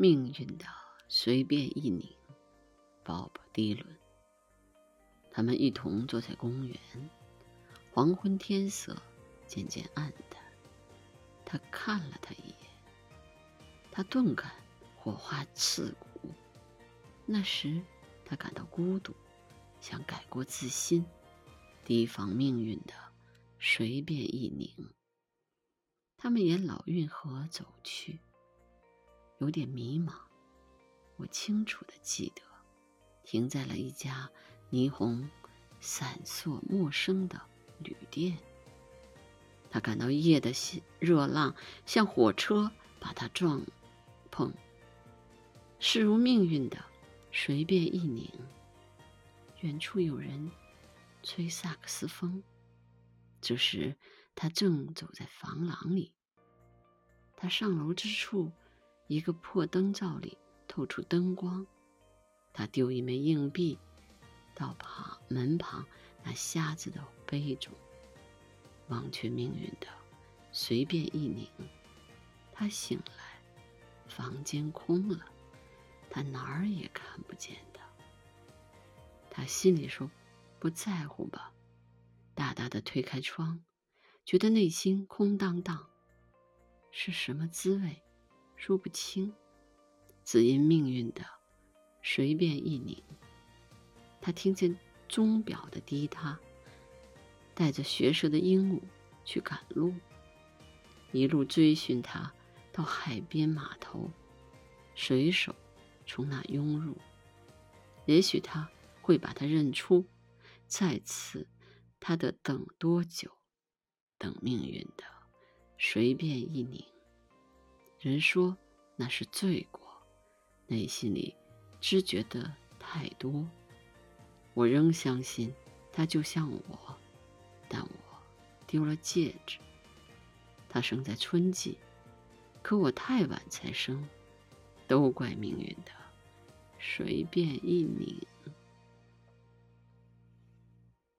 命运的随便一拧，Bob 迪伦。他们一同坐在公园，黄昏天色渐渐暗淡。他看了他一眼，他顿感火花刺骨。那时他感到孤独，想改过自新，提防命运的随便一拧。他们沿老运河走去，有点迷茫。我清楚的记得，停在了一家。霓虹闪烁，陌生的旅店。他感到夜的热浪像火车把他撞碰，势如命运的随便一拧。远处有人吹萨克斯风，这时他正走在房廊里。他上楼之处，一个破灯罩里透出灯光。他丢一枚硬币。到旁门旁那瞎子的杯中，忘却命运的随便一拧。他醒来，房间空了，他哪儿也看不见的。他心里说：“不在乎吧。”大大的推开窗，觉得内心空荡荡，是什么滋味，说不清。只因命运的随便一拧。他听见钟表的滴答，带着学舌的鹦鹉去赶路，一路追寻他到海边码头，水手从那涌入，也许他会把他认出。再次，他得等多久？等命运的随便一拧。人说那是罪过，内心里知觉的太多。我仍相信，他就像我，但我丢了戒指。他生在春季，可我太晚才生，都怪命运的随便一拧。